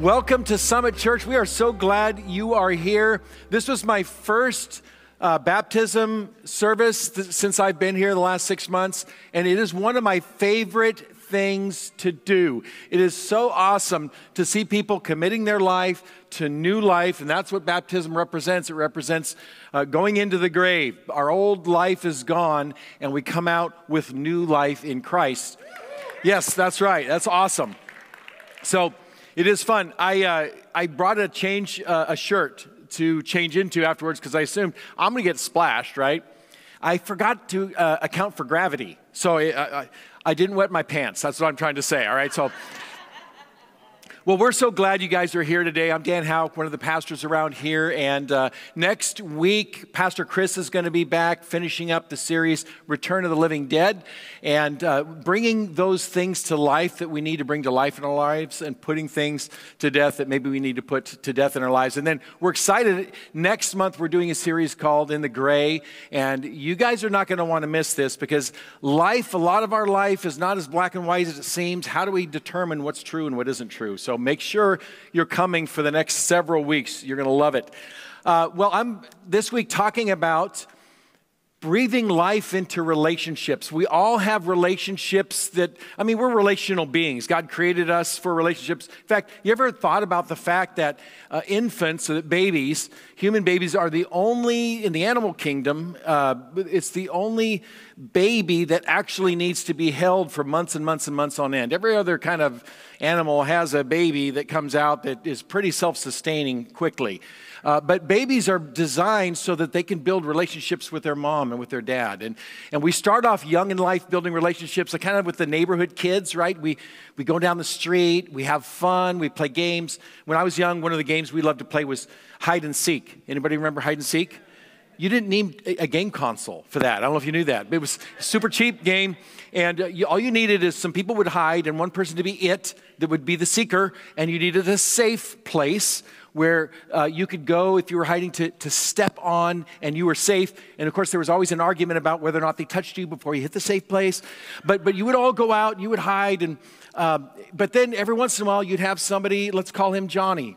Welcome to Summit Church. We are so glad you are here. This was my first uh, baptism service th- since I've been here the last six months, and it is one of my favorite things to do. It is so awesome to see people committing their life to new life, and that's what baptism represents. It represents uh, going into the grave. Our old life is gone, and we come out with new life in Christ. Yes, that's right. That's awesome. So, it is fun. I, uh, I brought a change, uh, a shirt to change into afterwards because I assumed I'm going to get splashed, right? I forgot to uh, account for gravity. So I, I, I didn't wet my pants. That's what I'm trying to say, all right? So well, we're so glad you guys are here today. I'm Dan Houk, one of the pastors around here. And uh, next week, Pastor Chris is going to be back finishing up the series Return of the Living Dead and uh, bringing those things to life that we need to bring to life in our lives and putting things to death that maybe we need to put to death in our lives. And then we're excited. Next month, we're doing a series called In the Gray. And you guys are not going to want to miss this because life, a lot of our life, is not as black and white as it seems. How do we determine what's true and what isn't true? So make sure you're coming for the next several weeks. You're going to love it. Uh, well, I'm this week talking about breathing life into relationships. We all have relationships that, I mean, we're relational beings. God created us for relationships. In fact, you ever thought about the fact that uh, infants, uh, babies, human babies, are the only, in the animal kingdom, uh, it's the only baby that actually needs to be held for months and months and months on end. Every other kind of animal has a baby that comes out that is pretty self sustaining quickly. Uh, but babies are designed so that they can build relationships with their mom and with their dad. And, and we start off young in life building relationships, kind of with the neighborhood kids, right? We, we go down the street, we have fun, we play games. When I was young, one of the games we loved to play was hide and seek. Anybody remember hide and seek? You didn't need a game console for that. I don't know if you knew that. It was a super cheap game, and uh, you, all you needed is some people would hide and one person to be it that would be the seeker, and you needed a safe place where uh, you could go if you were hiding to, to step on and you were safe. And of course, there was always an argument about whether or not they touched you before you hit the safe place. But, but you would all go out, and you would hide. And, uh, but then every once in a while, you'd have somebody, let's call him Johnny.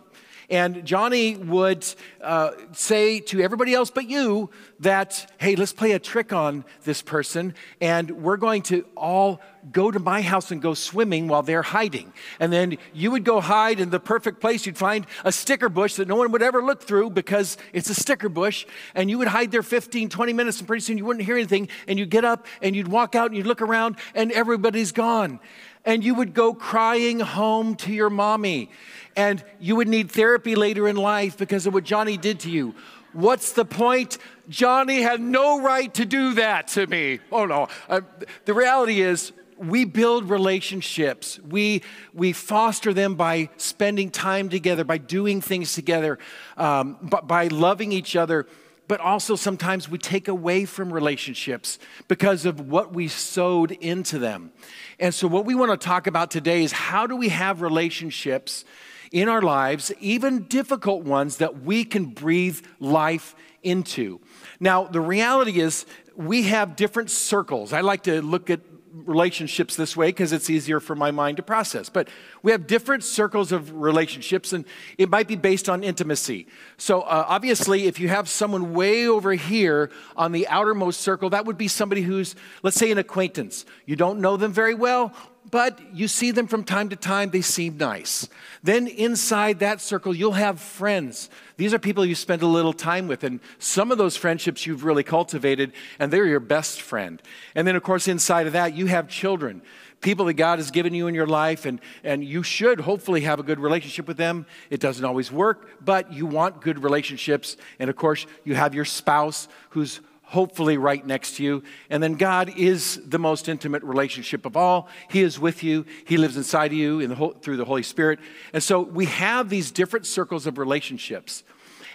And Johnny would uh, say to everybody else but you that, hey, let's play a trick on this person, and we're going to all go to my house and go swimming while they're hiding. And then you would go hide in the perfect place. You'd find a sticker bush that no one would ever look through because it's a sticker bush. And you would hide there 15, 20 minutes, and pretty soon you wouldn't hear anything. And you'd get up and you'd walk out and you'd look around, and everybody's gone and you would go crying home to your mommy. And you would need therapy later in life because of what Johnny did to you. What's the point? Johnny had no right to do that to me. Oh no. Uh, the reality is, we build relationships. We, we foster them by spending time together, by doing things together, um, by loving each other but also sometimes we take away from relationships because of what we sowed into them. And so, what we want to talk about today is how do we have relationships in our lives, even difficult ones, that we can breathe life into. Now, the reality is, we have different circles. I like to look at relationships this way because it's easier for my mind to process. But we have different circles of relationships, and it might be based on intimacy. So, uh, obviously, if you have someone way over here on the outermost circle, that would be somebody who's, let's say, an acquaintance. You don't know them very well, but you see them from time to time, they seem nice. Then inside that circle, you'll have friends. These are people you spend a little time with, and some of those friendships you've really cultivated, and they're your best friend. And then, of course, inside of that, you have children, people that God has given you in your life, and, and you should hopefully have a good relationship with them. It doesn't always work, but you want good relationships. And of course, you have your spouse who's hopefully right next to you. And then God is the most intimate relationship of all. He is with you, He lives inside of you in the, through the Holy Spirit. And so we have these different circles of relationships.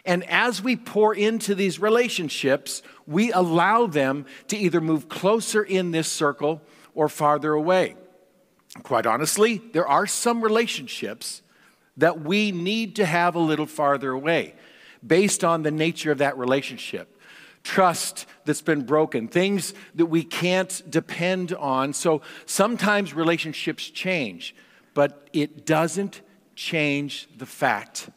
And as we pour into these relationships, we allow them to either move closer in this circle or farther away. Quite honestly, there are some relationships that we need to have a little farther away based on the nature of that relationship trust that's been broken, things that we can't depend on. So sometimes relationships change, but it doesn't change the fact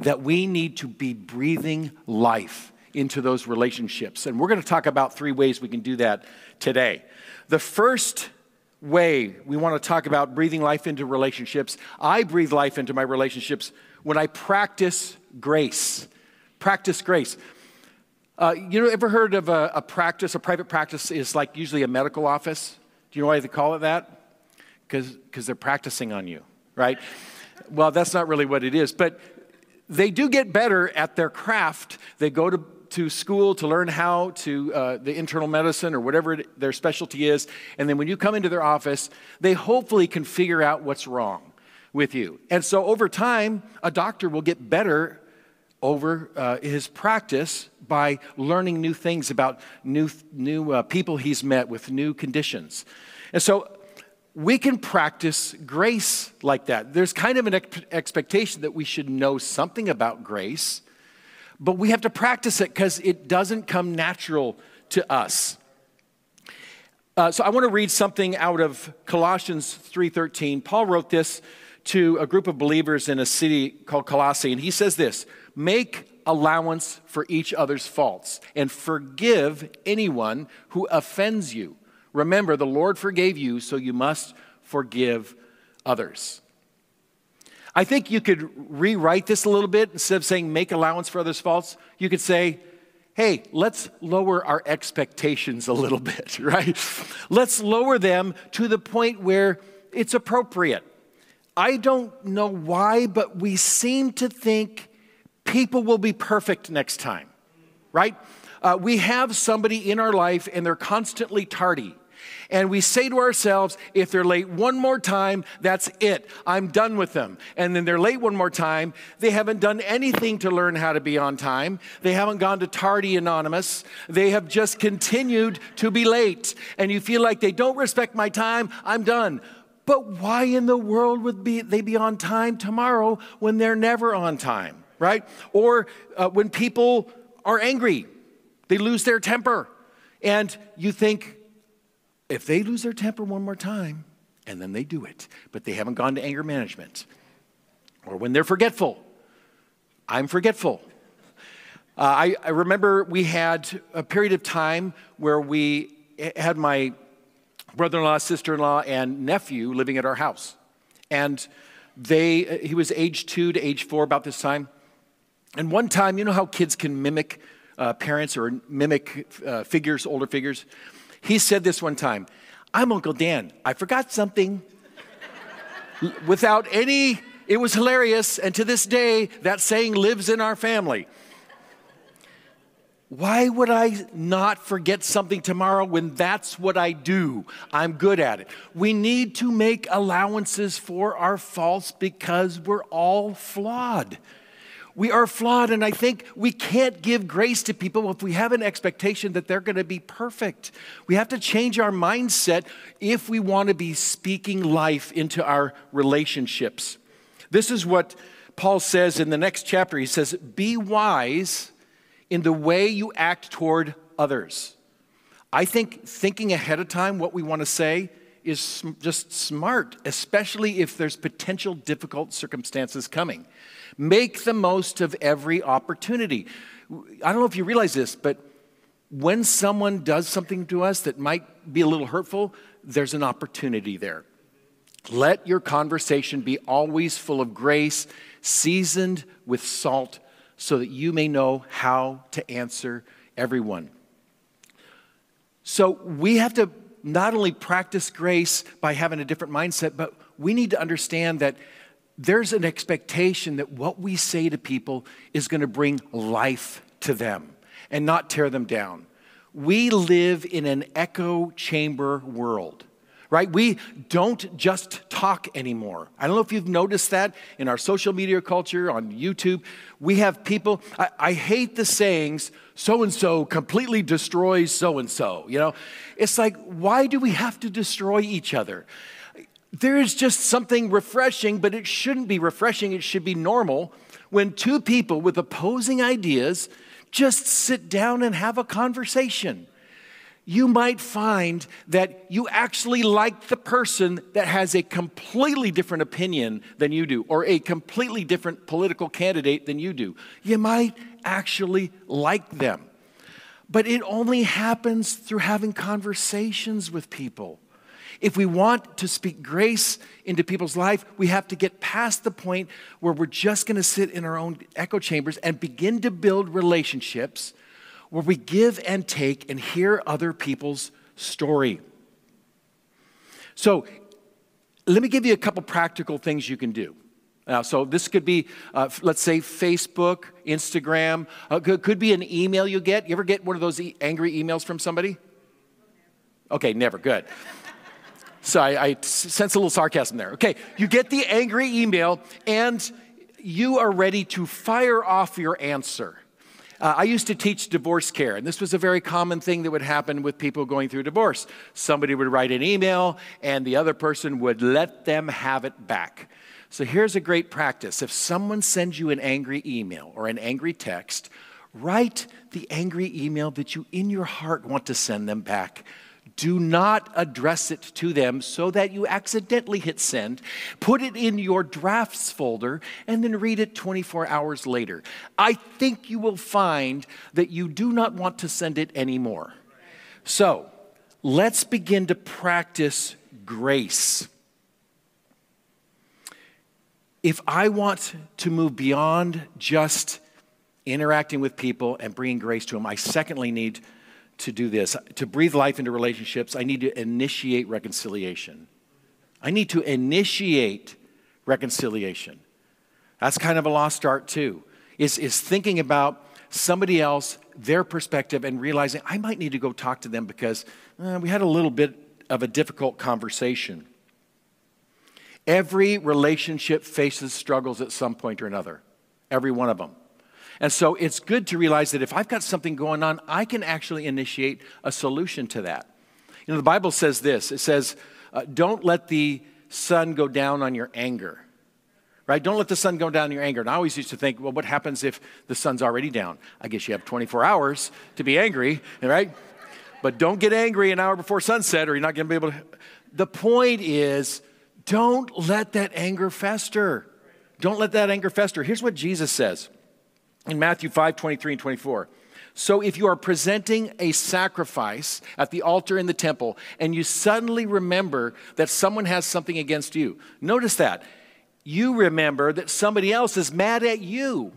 that we need to be breathing life into those relationships. And we're going to talk about three ways we can do that today. The first way we want to talk about breathing life into relationships, I breathe life into my relationships when I practice grace. Practice grace. Uh, you know, ever heard of a, a practice? A private practice is like usually a medical office. Do you know why they call it that? Because they're practicing on you, right? well, that's not really what it is, but they do get better at their craft. They go to to school to learn how to uh, the internal medicine or whatever it, their specialty is and then when you come into their office they hopefully can figure out what's wrong with you and so over time a doctor will get better over uh, his practice by learning new things about new, new uh, people he's met with new conditions and so we can practice grace like that. There's kind of an ex- expectation that we should know something about grace, but we have to practice it because it doesn't come natural to us. Uh, so I want to read something out of Colossians 3:13. Paul wrote this to a group of believers in a city called Colossae, and he says this: "Make allowance for each other's faults and forgive anyone who offends you." Remember, the Lord forgave you, so you must forgive others. I think you could rewrite this a little bit instead of saying make allowance for others' faults. You could say, hey, let's lower our expectations a little bit, right? Let's lower them to the point where it's appropriate. I don't know why, but we seem to think people will be perfect next time, right? uh, we have somebody in our life and they're constantly tardy. And we say to ourselves, if they're late one more time, that's it. I'm done with them. And then they're late one more time. They haven't done anything to learn how to be on time. They haven't gone to Tardy Anonymous. They have just continued to be late. And you feel like they don't respect my time. I'm done. But why in the world would be, they be on time tomorrow when they're never on time, right? Or uh, when people are angry they lose their temper. And you think, if they lose their temper one more time, and then they do it, but they haven't gone to anger management. Or when they're forgetful, I'm forgetful. Uh, I, I remember we had a period of time where we had my brother in law, sister in law, and nephew living at our house. And they, he was age two to age four about this time. And one time, you know how kids can mimic uh, parents or mimic uh, figures, older figures. He said this one time I'm Uncle Dan. I forgot something. Without any, it was hilarious. And to this day, that saying lives in our family. Why would I not forget something tomorrow when that's what I do? I'm good at it. We need to make allowances for our faults because we're all flawed. We are flawed, and I think we can't give grace to people if we have an expectation that they're going to be perfect. We have to change our mindset if we want to be speaking life into our relationships. This is what Paul says in the next chapter. He says, Be wise in the way you act toward others. I think thinking ahead of time what we want to say is just smart, especially if there's potential difficult circumstances coming. Make the most of every opportunity. I don't know if you realize this, but when someone does something to us that might be a little hurtful, there's an opportunity there. Let your conversation be always full of grace, seasoned with salt, so that you may know how to answer everyone. So we have to not only practice grace by having a different mindset, but we need to understand that there's an expectation that what we say to people is going to bring life to them and not tear them down. We live in an echo chamber world, right? We don't just talk anymore. I don't know if you've noticed that in our social media culture, on YouTube. We have people, I, I hate the sayings, so and so completely destroys so and so. You know, it's like, why do we have to destroy each other? There is just something refreshing, but it shouldn't be refreshing, it should be normal when two people with opposing ideas just sit down and have a conversation. you might find that you actually like the person that has a completely different opinion than you do, or a completely different political candidate than you do. You might actually like them. But it only happens through having conversations with people. If we want to speak grace into people's life, we have to get past the point where we're just going to sit in our own echo chambers and begin to build relationships where we give and take and hear other people's story. So, let me give you a couple practical things you can do. Uh, so this could be, uh, let's say, Facebook, Instagram. Uh, could, could, be an email you get. You ever get one of those e- angry emails from somebody? Okay, never. Good. So I, I sense a little sarcasm there. Okay, you get the angry email, and you are ready to fire off your answer. Uh, I used to teach divorce care, and this was a very common thing that would happen with people going through divorce. Somebody would write an email, and the other person would let them have it back. So here's a great practice. If someone sends you an angry email or an angry text, write the angry email that you in your heart want to send them back do not address it to them so that you accidentally hit send. Put it in your drafts folder and then read it 24 hours later. I think you will find that you do not want to send it anymore. So let's begin to practice grace. If I want to move beyond just interacting with people and bringing grace to them, I secondly need to do this. To breathe life into relationships, I need to initiate reconciliation. I need to initiate reconciliation. That's kind of a lost art, too, is, is thinking about somebody else, their perspective, and realizing I might need to go talk to them because uh, we had a little bit of a difficult conversation. Every relationship faces struggles at some point or another, every one of them. And so it's good to realize that if I've got something going on, I can actually initiate a solution to that. You know, the Bible says this it says, uh, Don't let the sun go down on your anger. Right? Don't let the sun go down on your anger. And I always used to think, well, what happens if the sun's already down? I guess you have 24 hours to be angry, right? But don't get angry an hour before sunset or you're not going to be able to. The point is, don't let that anger fester. Don't let that anger fester. Here's what Jesus says in Matthew 5 23 and 24. So if you are presenting a sacrifice at the altar in the temple and you suddenly remember that someone has something against you, notice that. You remember that somebody else is mad at you.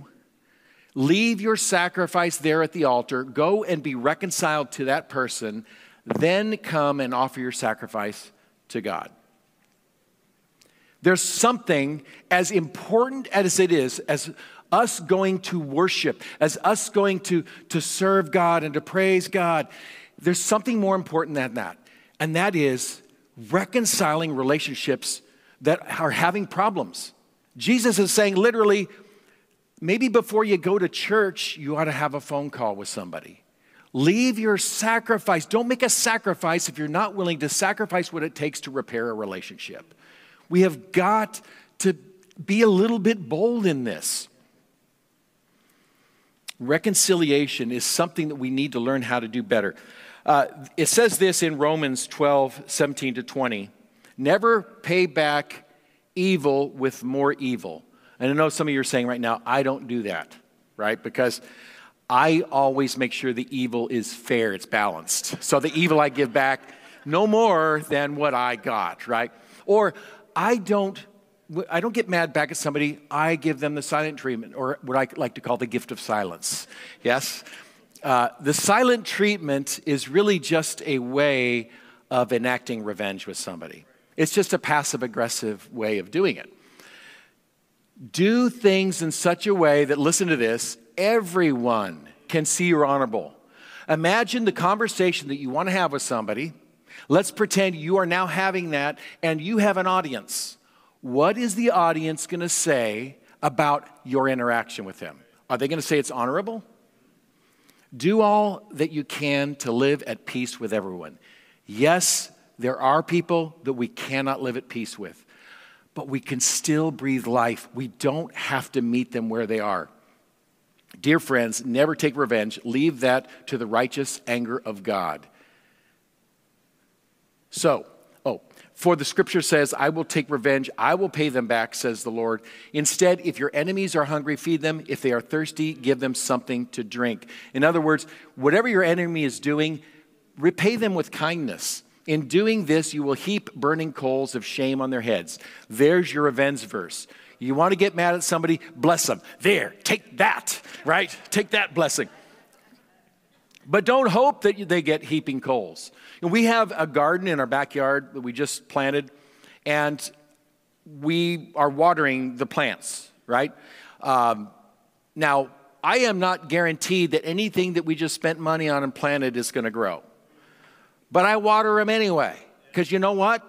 Leave your sacrifice there at the altar, go and be reconciled to that person, then come and offer your sacrifice to God. There's something as important as it is, as us going to worship, as us going to, to serve God and to praise God, there's something more important than that. And that is reconciling relationships that are having problems. Jesus is saying literally, maybe before you go to church, you ought to have a phone call with somebody. Leave your sacrifice. Don't make a sacrifice if you're not willing to sacrifice what it takes to repair a relationship. We have got to be a little bit bold in this. Reconciliation is something that we need to learn how to do better. Uh, it says this in Romans 12, 17 to 20. Never pay back evil with more evil. And I know some of you are saying right now, I don't do that, right? Because I always make sure the evil is fair, it's balanced. So the evil I give back, no more than what I got, right? Or I don't I don't get mad back at somebody, I give them the silent treatment, or what I like to call the gift of silence. Yes? Uh, the silent treatment is really just a way of enacting revenge with somebody, it's just a passive aggressive way of doing it. Do things in such a way that, listen to this, everyone can see you're honorable. Imagine the conversation that you want to have with somebody. Let's pretend you are now having that and you have an audience. What is the audience going to say about your interaction with him? Are they going to say it's honorable? Do all that you can to live at peace with everyone. Yes, there are people that we cannot live at peace with, but we can still breathe life. We don't have to meet them where they are. Dear friends, never take revenge. Leave that to the righteous anger of God. So, for the scripture says, I will take revenge, I will pay them back, says the Lord. Instead, if your enemies are hungry, feed them. If they are thirsty, give them something to drink. In other words, whatever your enemy is doing, repay them with kindness. In doing this, you will heap burning coals of shame on their heads. There's your revenge verse. You want to get mad at somebody, bless them. There, take that, right? Take that blessing. But don't hope that they get heaping coals. We have a garden in our backyard that we just planted, and we are watering the plants, right? Um, now, I am not guaranteed that anything that we just spent money on and planted is going to grow. But I water them anyway, because you know what?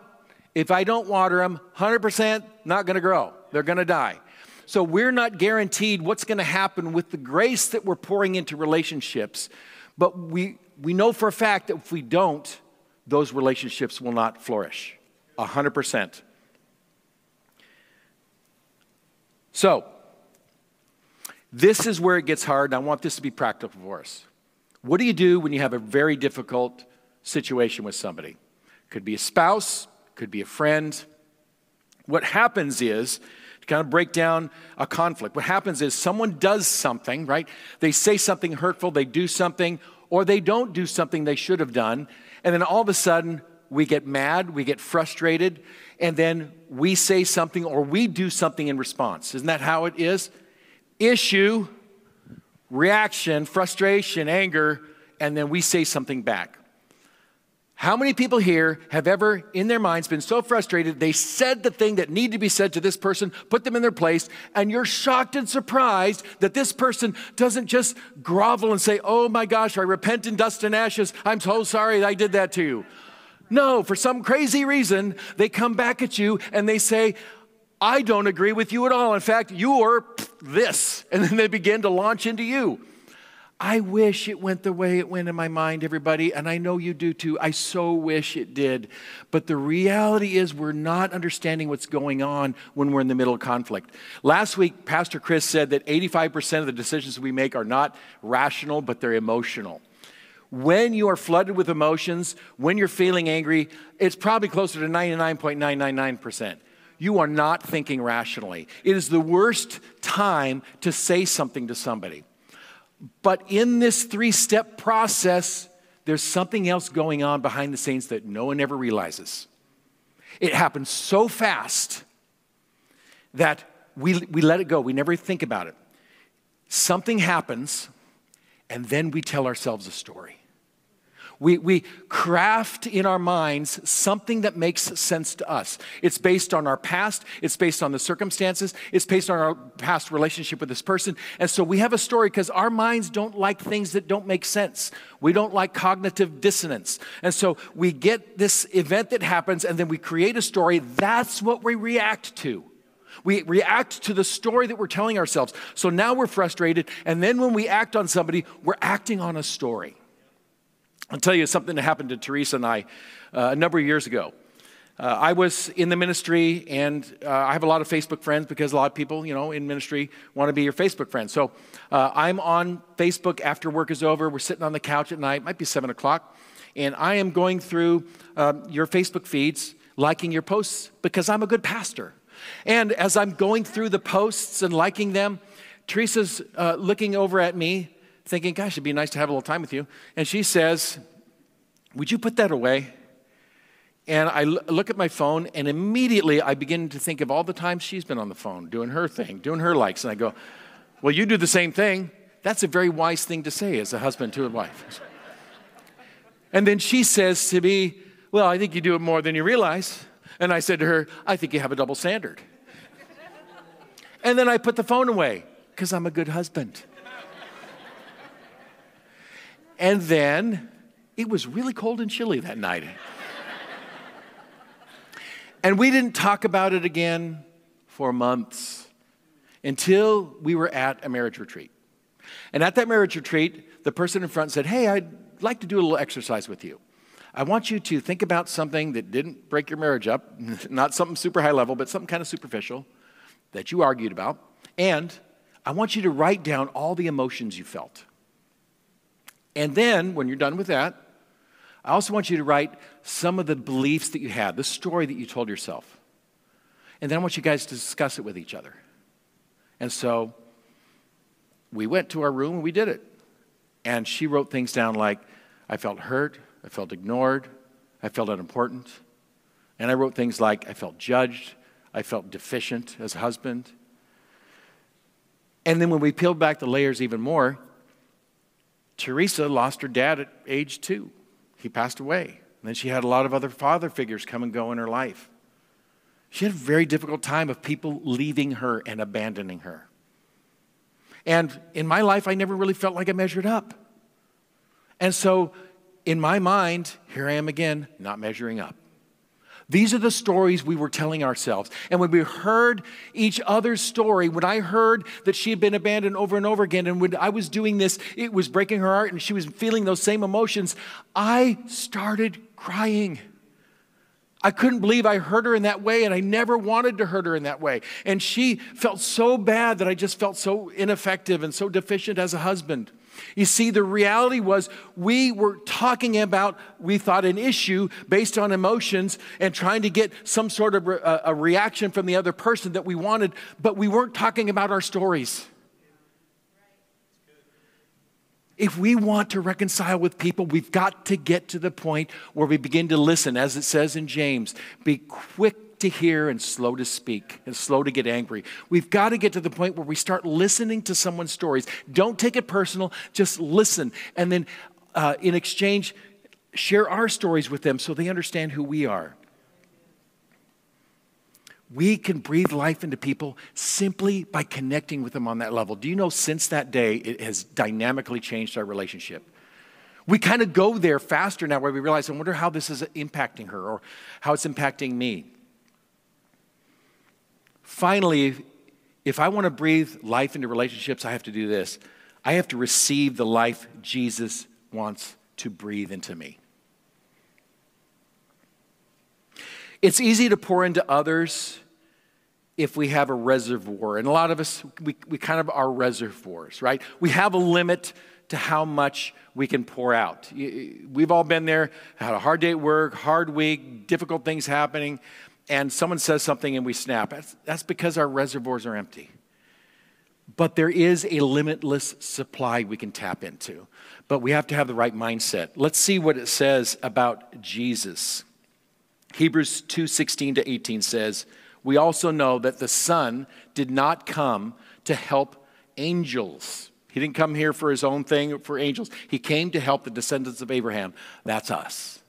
If I don't water them, 100% not going to grow. They're going to die. So we're not guaranteed what's going to happen with the grace that we're pouring into relationships. But we, we know for a fact that if we don't, those relationships will not flourish. 100%. So, this is where it gets hard, and I want this to be practical for us. What do you do when you have a very difficult situation with somebody? Could be a spouse, could be a friend. What happens is, to kind of break down a conflict, what happens is someone does something, right? They say something hurtful, they do something, or they don't do something they should have done. And then all of a sudden, we get mad, we get frustrated, and then we say something or we do something in response. Isn't that how it is? Issue, reaction, frustration, anger, and then we say something back. How many people here have ever, in their minds, been so frustrated they said the thing that needed to be said to this person, put them in their place, and you're shocked and surprised that this person doesn't just grovel and say, Oh my gosh, I repent in dust and ashes. I'm so sorry I did that to you. No, for some crazy reason, they come back at you and they say, I don't agree with you at all. In fact, you're this. And then they begin to launch into you. I wish it went the way it went in my mind, everybody, and I know you do too. I so wish it did. But the reality is, we're not understanding what's going on when we're in the middle of conflict. Last week, Pastor Chris said that 85% of the decisions we make are not rational, but they're emotional. When you are flooded with emotions, when you're feeling angry, it's probably closer to 99.999% you are not thinking rationally. It is the worst time to say something to somebody. But in this three step process, there's something else going on behind the scenes that no one ever realizes. It happens so fast that we, we let it go. We never think about it. Something happens, and then we tell ourselves a story. We, we craft in our minds something that makes sense to us. It's based on our past, it's based on the circumstances, it's based on our past relationship with this person. And so we have a story because our minds don't like things that don't make sense. We don't like cognitive dissonance. And so we get this event that happens and then we create a story. That's what we react to. We react to the story that we're telling ourselves. So now we're frustrated. And then when we act on somebody, we're acting on a story. I'll tell you something that happened to Teresa and I uh, a number of years ago. Uh, I was in the ministry, and uh, I have a lot of Facebook friends because a lot of people, you know, in ministry want to be your Facebook friends. So uh, I'm on Facebook after work is over. We're sitting on the couch at night, might be seven o'clock, and I am going through um, your Facebook feeds, liking your posts because I'm a good pastor. And as I'm going through the posts and liking them, Teresa's uh, looking over at me thinking, gosh, it'd be nice to have a little time with you. And she says, Would you put that away? And I look at my phone, and immediately I begin to think of all the times she's been on the phone doing her thing, doing her likes. And I go, Well, you do the same thing. That's a very wise thing to say as a husband to a wife. and then she says to me, Well, I think you do it more than you realize. And I said to her, I think you have a double standard. and then I put the phone away because I'm a good husband. And then it was really cold and chilly that night. and we didn't talk about it again for months until we were at a marriage retreat. And at that marriage retreat, the person in front said, Hey, I'd like to do a little exercise with you. I want you to think about something that didn't break your marriage up, not something super high level, but something kind of superficial that you argued about. And I want you to write down all the emotions you felt. And then, when you're done with that, I also want you to write some of the beliefs that you had, the story that you told yourself. And then I want you guys to discuss it with each other. And so we went to our room and we did it. And she wrote things down like, I felt hurt, I felt ignored, I felt unimportant. And I wrote things like, I felt judged, I felt deficient as a husband. And then when we peeled back the layers even more, Teresa lost her dad at age two. He passed away. And then she had a lot of other father figures come and go in her life. She had a very difficult time of people leaving her and abandoning her. And in my life, I never really felt like I measured up. And so, in my mind, here I am again, not measuring up. These are the stories we were telling ourselves. And when we heard each other's story, when I heard that she had been abandoned over and over again, and when I was doing this, it was breaking her heart, and she was feeling those same emotions, I started crying. I couldn't believe I hurt her in that way, and I never wanted to hurt her in that way. And she felt so bad that I just felt so ineffective and so deficient as a husband. You see, the reality was we were talking about, we thought, an issue based on emotions and trying to get some sort of a, reaction from the other person that we wanted, but we weren't talking about our stories. If we want to reconcile with people, we've got to get to the point where we begin to listen, as it says in James be quick to hear and slow to speak and slow to get angry. We've got to get to the point where we start listening to someone's stories. Don't take it personal, just listen. And then uh, in exchange, share our stories with them so they understand who we are. We can breathe life into people simply by connecting with them on that level. Do you know since that day, it has dynamically changed our relationship? We kind of go there faster now where we realize, I wonder how this is impacting her or how it's impacting me. Finally, if I want to breathe life into relationships, I have to do this I have to receive the life Jesus wants to breathe into me. It's easy to pour into others if we have a reservoir. And a lot of us, we, we kind of are reservoirs, right? We have a limit to how much we can pour out. We've all been there, had a hard day at work, hard week, difficult things happening, and someone says something and we snap. That's, that's because our reservoirs are empty. But there is a limitless supply we can tap into. But we have to have the right mindset. Let's see what it says about Jesus. Hebrews 2 16 to 18 says, we also know that the Son did not come to help angels. He didn't come here for his own thing, for angels. He came to help the descendants of Abraham. That's us.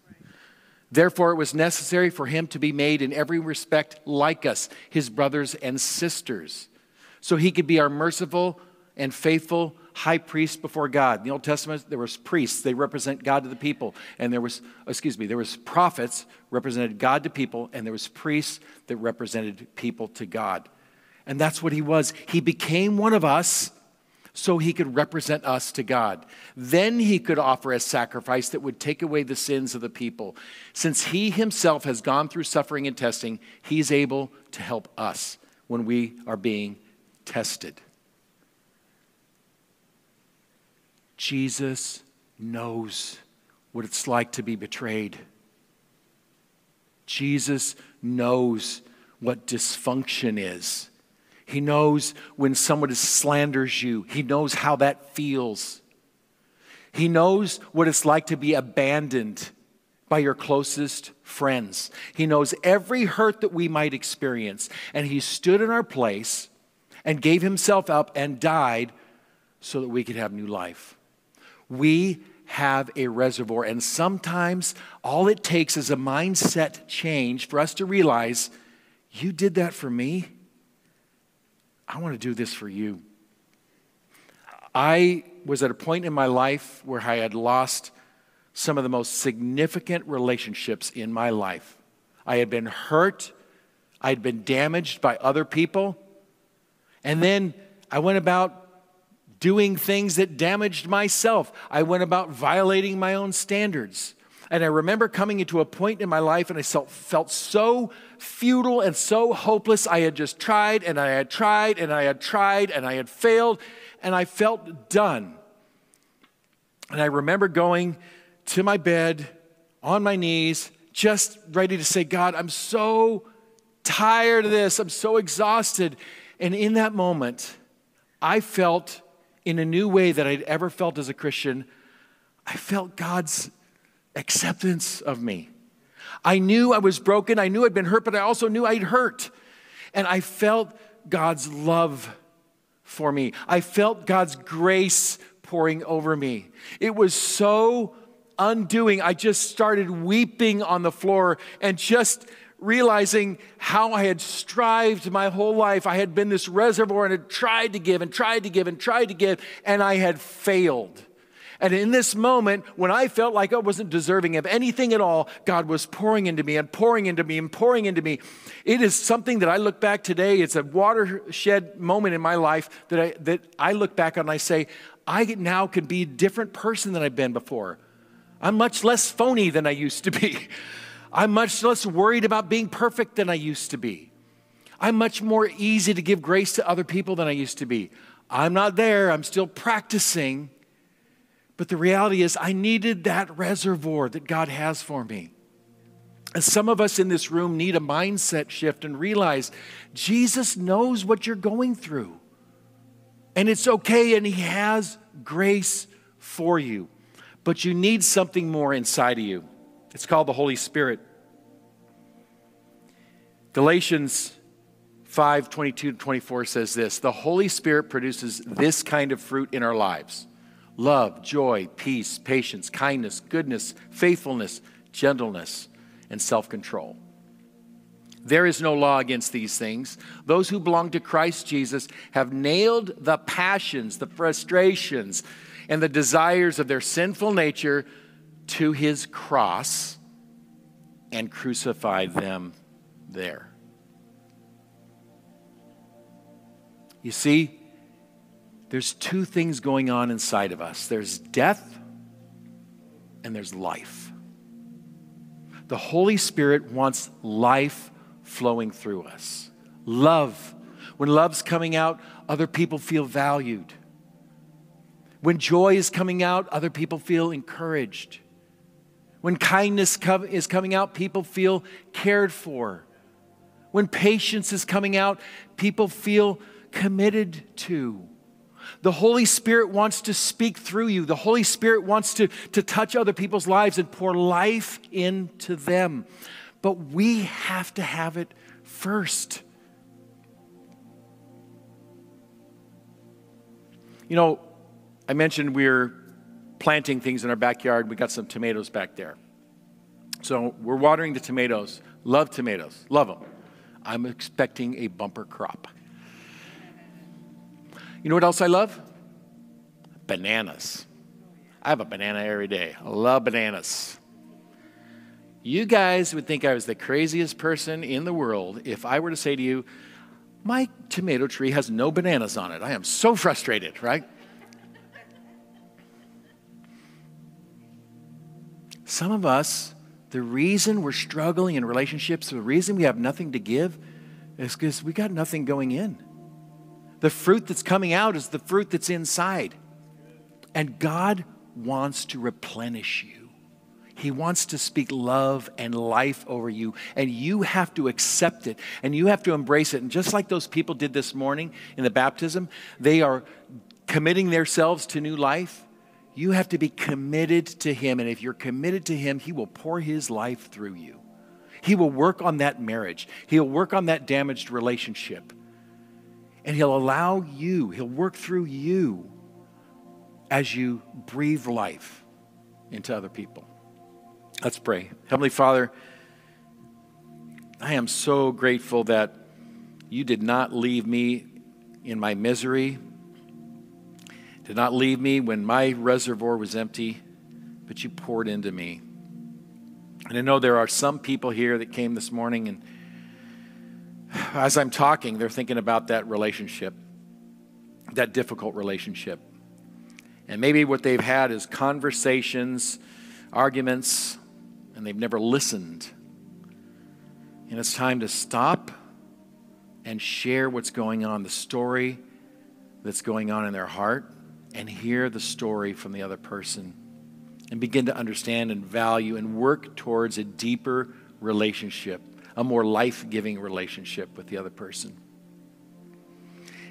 Therefore, it was necessary for him to be made in every respect like us, his brothers and sisters, so he could be our merciful and faithful high priest before God. In the Old Testament, there was priests, they represent God to the people. And there was, excuse me, there was prophets represented God to people, and there was priests that represented people to God. And that's what he was. He became one of us so he could represent us to God. Then he could offer a sacrifice that would take away the sins of the people. Since he himself has gone through suffering and testing, he's able to help us when we are being tested. Jesus knows what it's like to be betrayed. Jesus knows what dysfunction is. He knows when someone slanders you, he knows how that feels. He knows what it's like to be abandoned by your closest friends. He knows every hurt that we might experience. And he stood in our place and gave himself up and died so that we could have new life. We have a reservoir, and sometimes all it takes is a mindset change for us to realize you did that for me. I want to do this for you. I was at a point in my life where I had lost some of the most significant relationships in my life. I had been hurt, I had been damaged by other people, and then I went about doing things that damaged myself. I went about violating my own standards. And I remember coming into a point in my life and I felt, so futile and so hopeless. I had just tried and I had tried and I had tried and I had failed and I felt done. And I remember going to my bed on my knees, just ready to say, God, I'm so tired of this. I'm so exhausted. And in that moment, I felt in a new way that I'd ever felt as a Christian, I felt God's acceptance of me. I knew I was broken. I knew I'd been hurt, but I also knew I'd hurt. And I felt God's love for me. I felt God's grace pouring over me. It was so undoing. I just started weeping on the floor and just realizing how I had strived my whole life. I had been this reservoir and had tried to give and tried to give and tried to give, and I had failed. And in this moment, when I felt like I wasn't deserving of anything at all, God was pouring into me and pouring into me and pouring into me. It is something that I look back today, it's a watershed moment in my life that I, that I look back on and I say, I now can be a different person than I've been before. I'm much less phony than I used to be. I'm much less worried about being perfect than I used to be. I'm much more easy to give grace to other people than I used to be. I'm not there, I'm still practicing. But the reality is, I needed that reservoir that God has for me. And some of us in this room need a mindset shift and realize Jesus knows what you're going through. And it's okay, and He has grace for you. But you need something more inside of you. It's called the Holy Spirit. Galatians 5 22 to 24 says this The Holy Spirit produces this kind of fruit in our lives love, joy, peace, patience, kindness, goodness, faithfulness, gentleness, and self control. There is no law against these things. Those who belong to Christ Jesus have nailed the passions, the frustrations, and the desires of their sinful nature to his cross and crucified them there. You see, there's two things going on inside of us there's death and there's life. The Holy Spirit wants life flowing through us. Love. When love's coming out, other people feel valued. When joy is coming out, other people feel encouraged. When kindness is coming out, people feel cared for. When patience is coming out, people feel committed to. The Holy Spirit wants to speak through you. The Holy Spirit wants to, to touch other people's lives and pour life into them. But we have to have it first. You know, I mentioned we're planting things in our backyard. We got some tomatoes back there. So we're watering the tomatoes. Love tomatoes, love them. I'm expecting a bumper crop. You know what else I love? Bananas. I have a banana every day. I love bananas. You guys would think I was the craziest person in the world if I were to say to you, My tomato tree has no bananas on it. I am so frustrated, right? Some of us, the reason we're struggling in relationships, the reason we have nothing to give, is because we got nothing going in. The fruit that's coming out is the fruit that's inside. And God wants to replenish you. He wants to speak love and life over you, and you have to accept it and you have to embrace it. And just like those people did this morning in the baptism, they are committing themselves to new life. You have to be committed to Him. And if you're committed to Him, He will pour His life through you. He will work on that marriage, He'll work on that damaged relationship. And He'll allow you, He'll work through you as you breathe life into other people. Let's pray. Heavenly Father, I am so grateful that you did not leave me in my misery did not leave me when my reservoir was empty, but you poured into me. And I know there are some people here that came this morning, and as I'm talking, they're thinking about that relationship, that difficult relationship. And maybe what they've had is conversations, arguments, and they've never listened. And it's time to stop and share what's going on, the story that's going on in their heart and hear the story from the other person and begin to understand and value and work towards a deeper relationship, a more life giving relationship with the other person.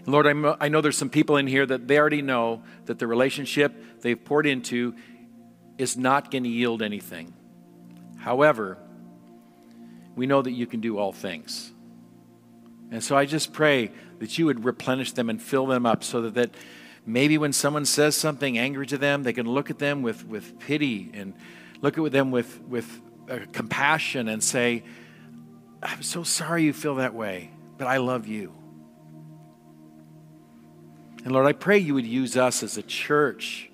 Lord, I know there's some people in here that they already know that the relationship they've poured into is not going to yield anything. However, we know that you can do all things. And so I just pray that you would replenish them and fill them up so that, that maybe when someone says something angry to them, they can look at them with, with pity and look at them with, with uh, compassion and say, I'm so sorry you feel that way, but I love you. And Lord, I pray you would use us as a church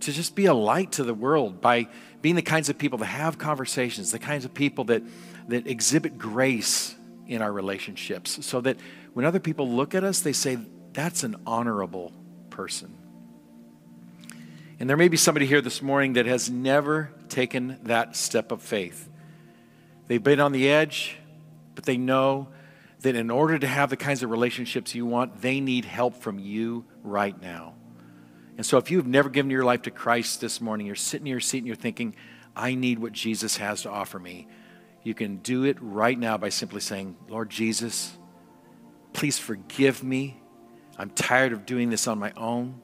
to just be a light to the world by being the kinds of people that have conversations, the kinds of people that, that exhibit grace in our relationships, so that when other people look at us, they say, that's an honorable person. And there may be somebody here this morning that has never taken that step of faith. They've been on the edge, but they know that in order to have the kinds of relationships you want, they need help from you right now. And so, if you've never given your life to Christ this morning, you're sitting in your seat and you're thinking, I need what Jesus has to offer me. You can do it right now by simply saying, Lord Jesus, please forgive me. I'm tired of doing this on my own.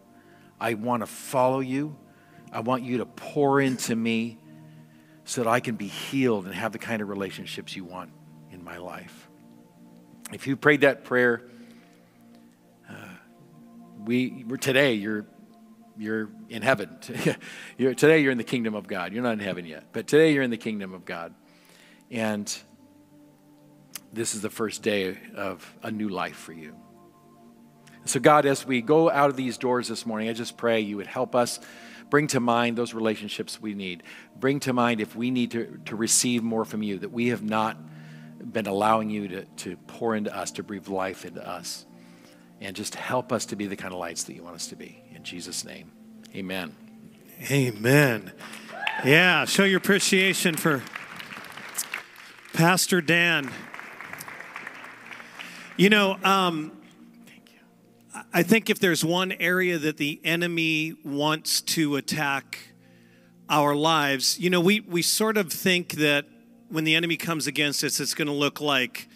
I want to follow you. I want you to pour into me so that I can be healed and have the kind of relationships you want in my life. If you prayed that prayer, uh, we today you're you're in heaven. you're, today you're in the kingdom of God. You're not in heaven yet, but today you're in the kingdom of God, and this is the first day of a new life for you. So, God, as we go out of these doors this morning, I just pray you would help us bring to mind those relationships we need. Bring to mind if we need to, to receive more from you, that we have not been allowing you to, to pour into us, to breathe life into us. And just help us to be the kind of lights that you want us to be. In Jesus' name, amen. Amen. Yeah, show your appreciation for Pastor Dan. You know, um, I think if there's one area that the enemy wants to attack our lives, you know, we, we sort of think that when the enemy comes against us, it's going to look like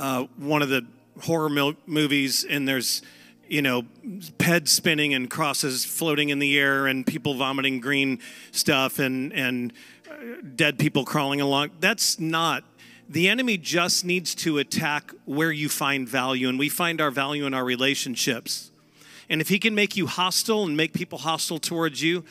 uh, one of the horror mil- movies, and there's, you know, ped spinning and crosses floating in the air, and people vomiting green stuff, and and uh, dead people crawling along. That's not the enemy just needs to attack where you find value, and we find our value in our relationships. And if he can make you hostile and make people hostile towards you,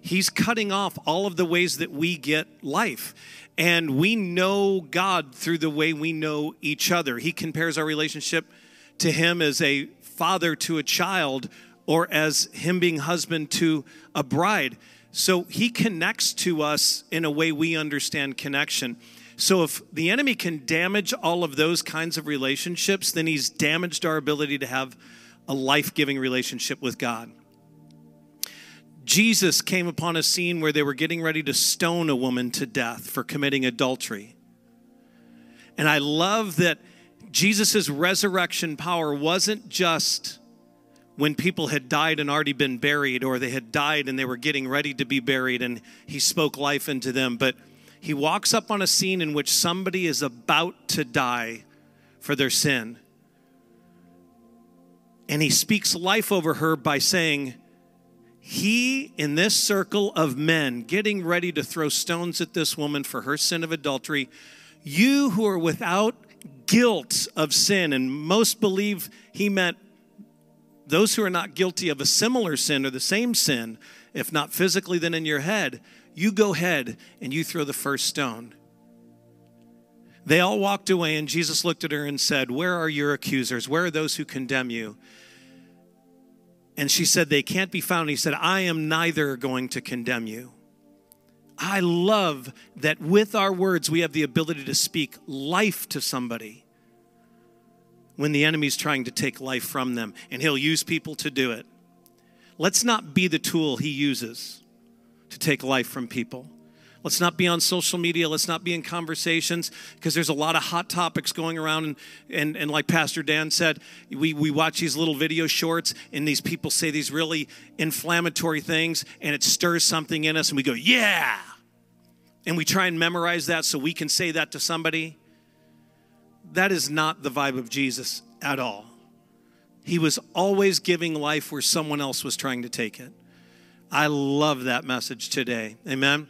he's cutting off all of the ways that we get life. And we know God through the way we know each other. He compares our relationship to him as a father to a child or as him being husband to a bride. So he connects to us in a way we understand connection. So if the enemy can damage all of those kinds of relationships, then he's damaged our ability to have a life giving relationship with God. Jesus came upon a scene where they were getting ready to stone a woman to death for committing adultery. And I love that Jesus' resurrection power wasn't just when people had died and already been buried, or they had died and they were getting ready to be buried, and he spoke life into them, but he walks up on a scene in which somebody is about to die for their sin. And he speaks life over her by saying, He, in this circle of men, getting ready to throw stones at this woman for her sin of adultery, you who are without guilt of sin, and most believe he meant those who are not guilty of a similar sin or the same sin, if not physically, then in your head, you go ahead and you throw the first stone. They all walked away, and Jesus looked at her and said, Where are your accusers? Where are those who condemn you? And she said, They can't be found. He said, I am neither going to condemn you. I love that with our words, we have the ability to speak life to somebody when the enemy's trying to take life from them, and he'll use people to do it. Let's not be the tool he uses to take life from people. Let's not be on social media. Let's not be in conversations because there's a lot of hot topics going around. And, and, and like Pastor Dan said, we, we watch these little video shorts and these people say these really inflammatory things and it stirs something in us and we go, yeah. And we try and memorize that so we can say that to somebody. That is not the vibe of Jesus at all. He was always giving life where someone else was trying to take it. I love that message today. Amen.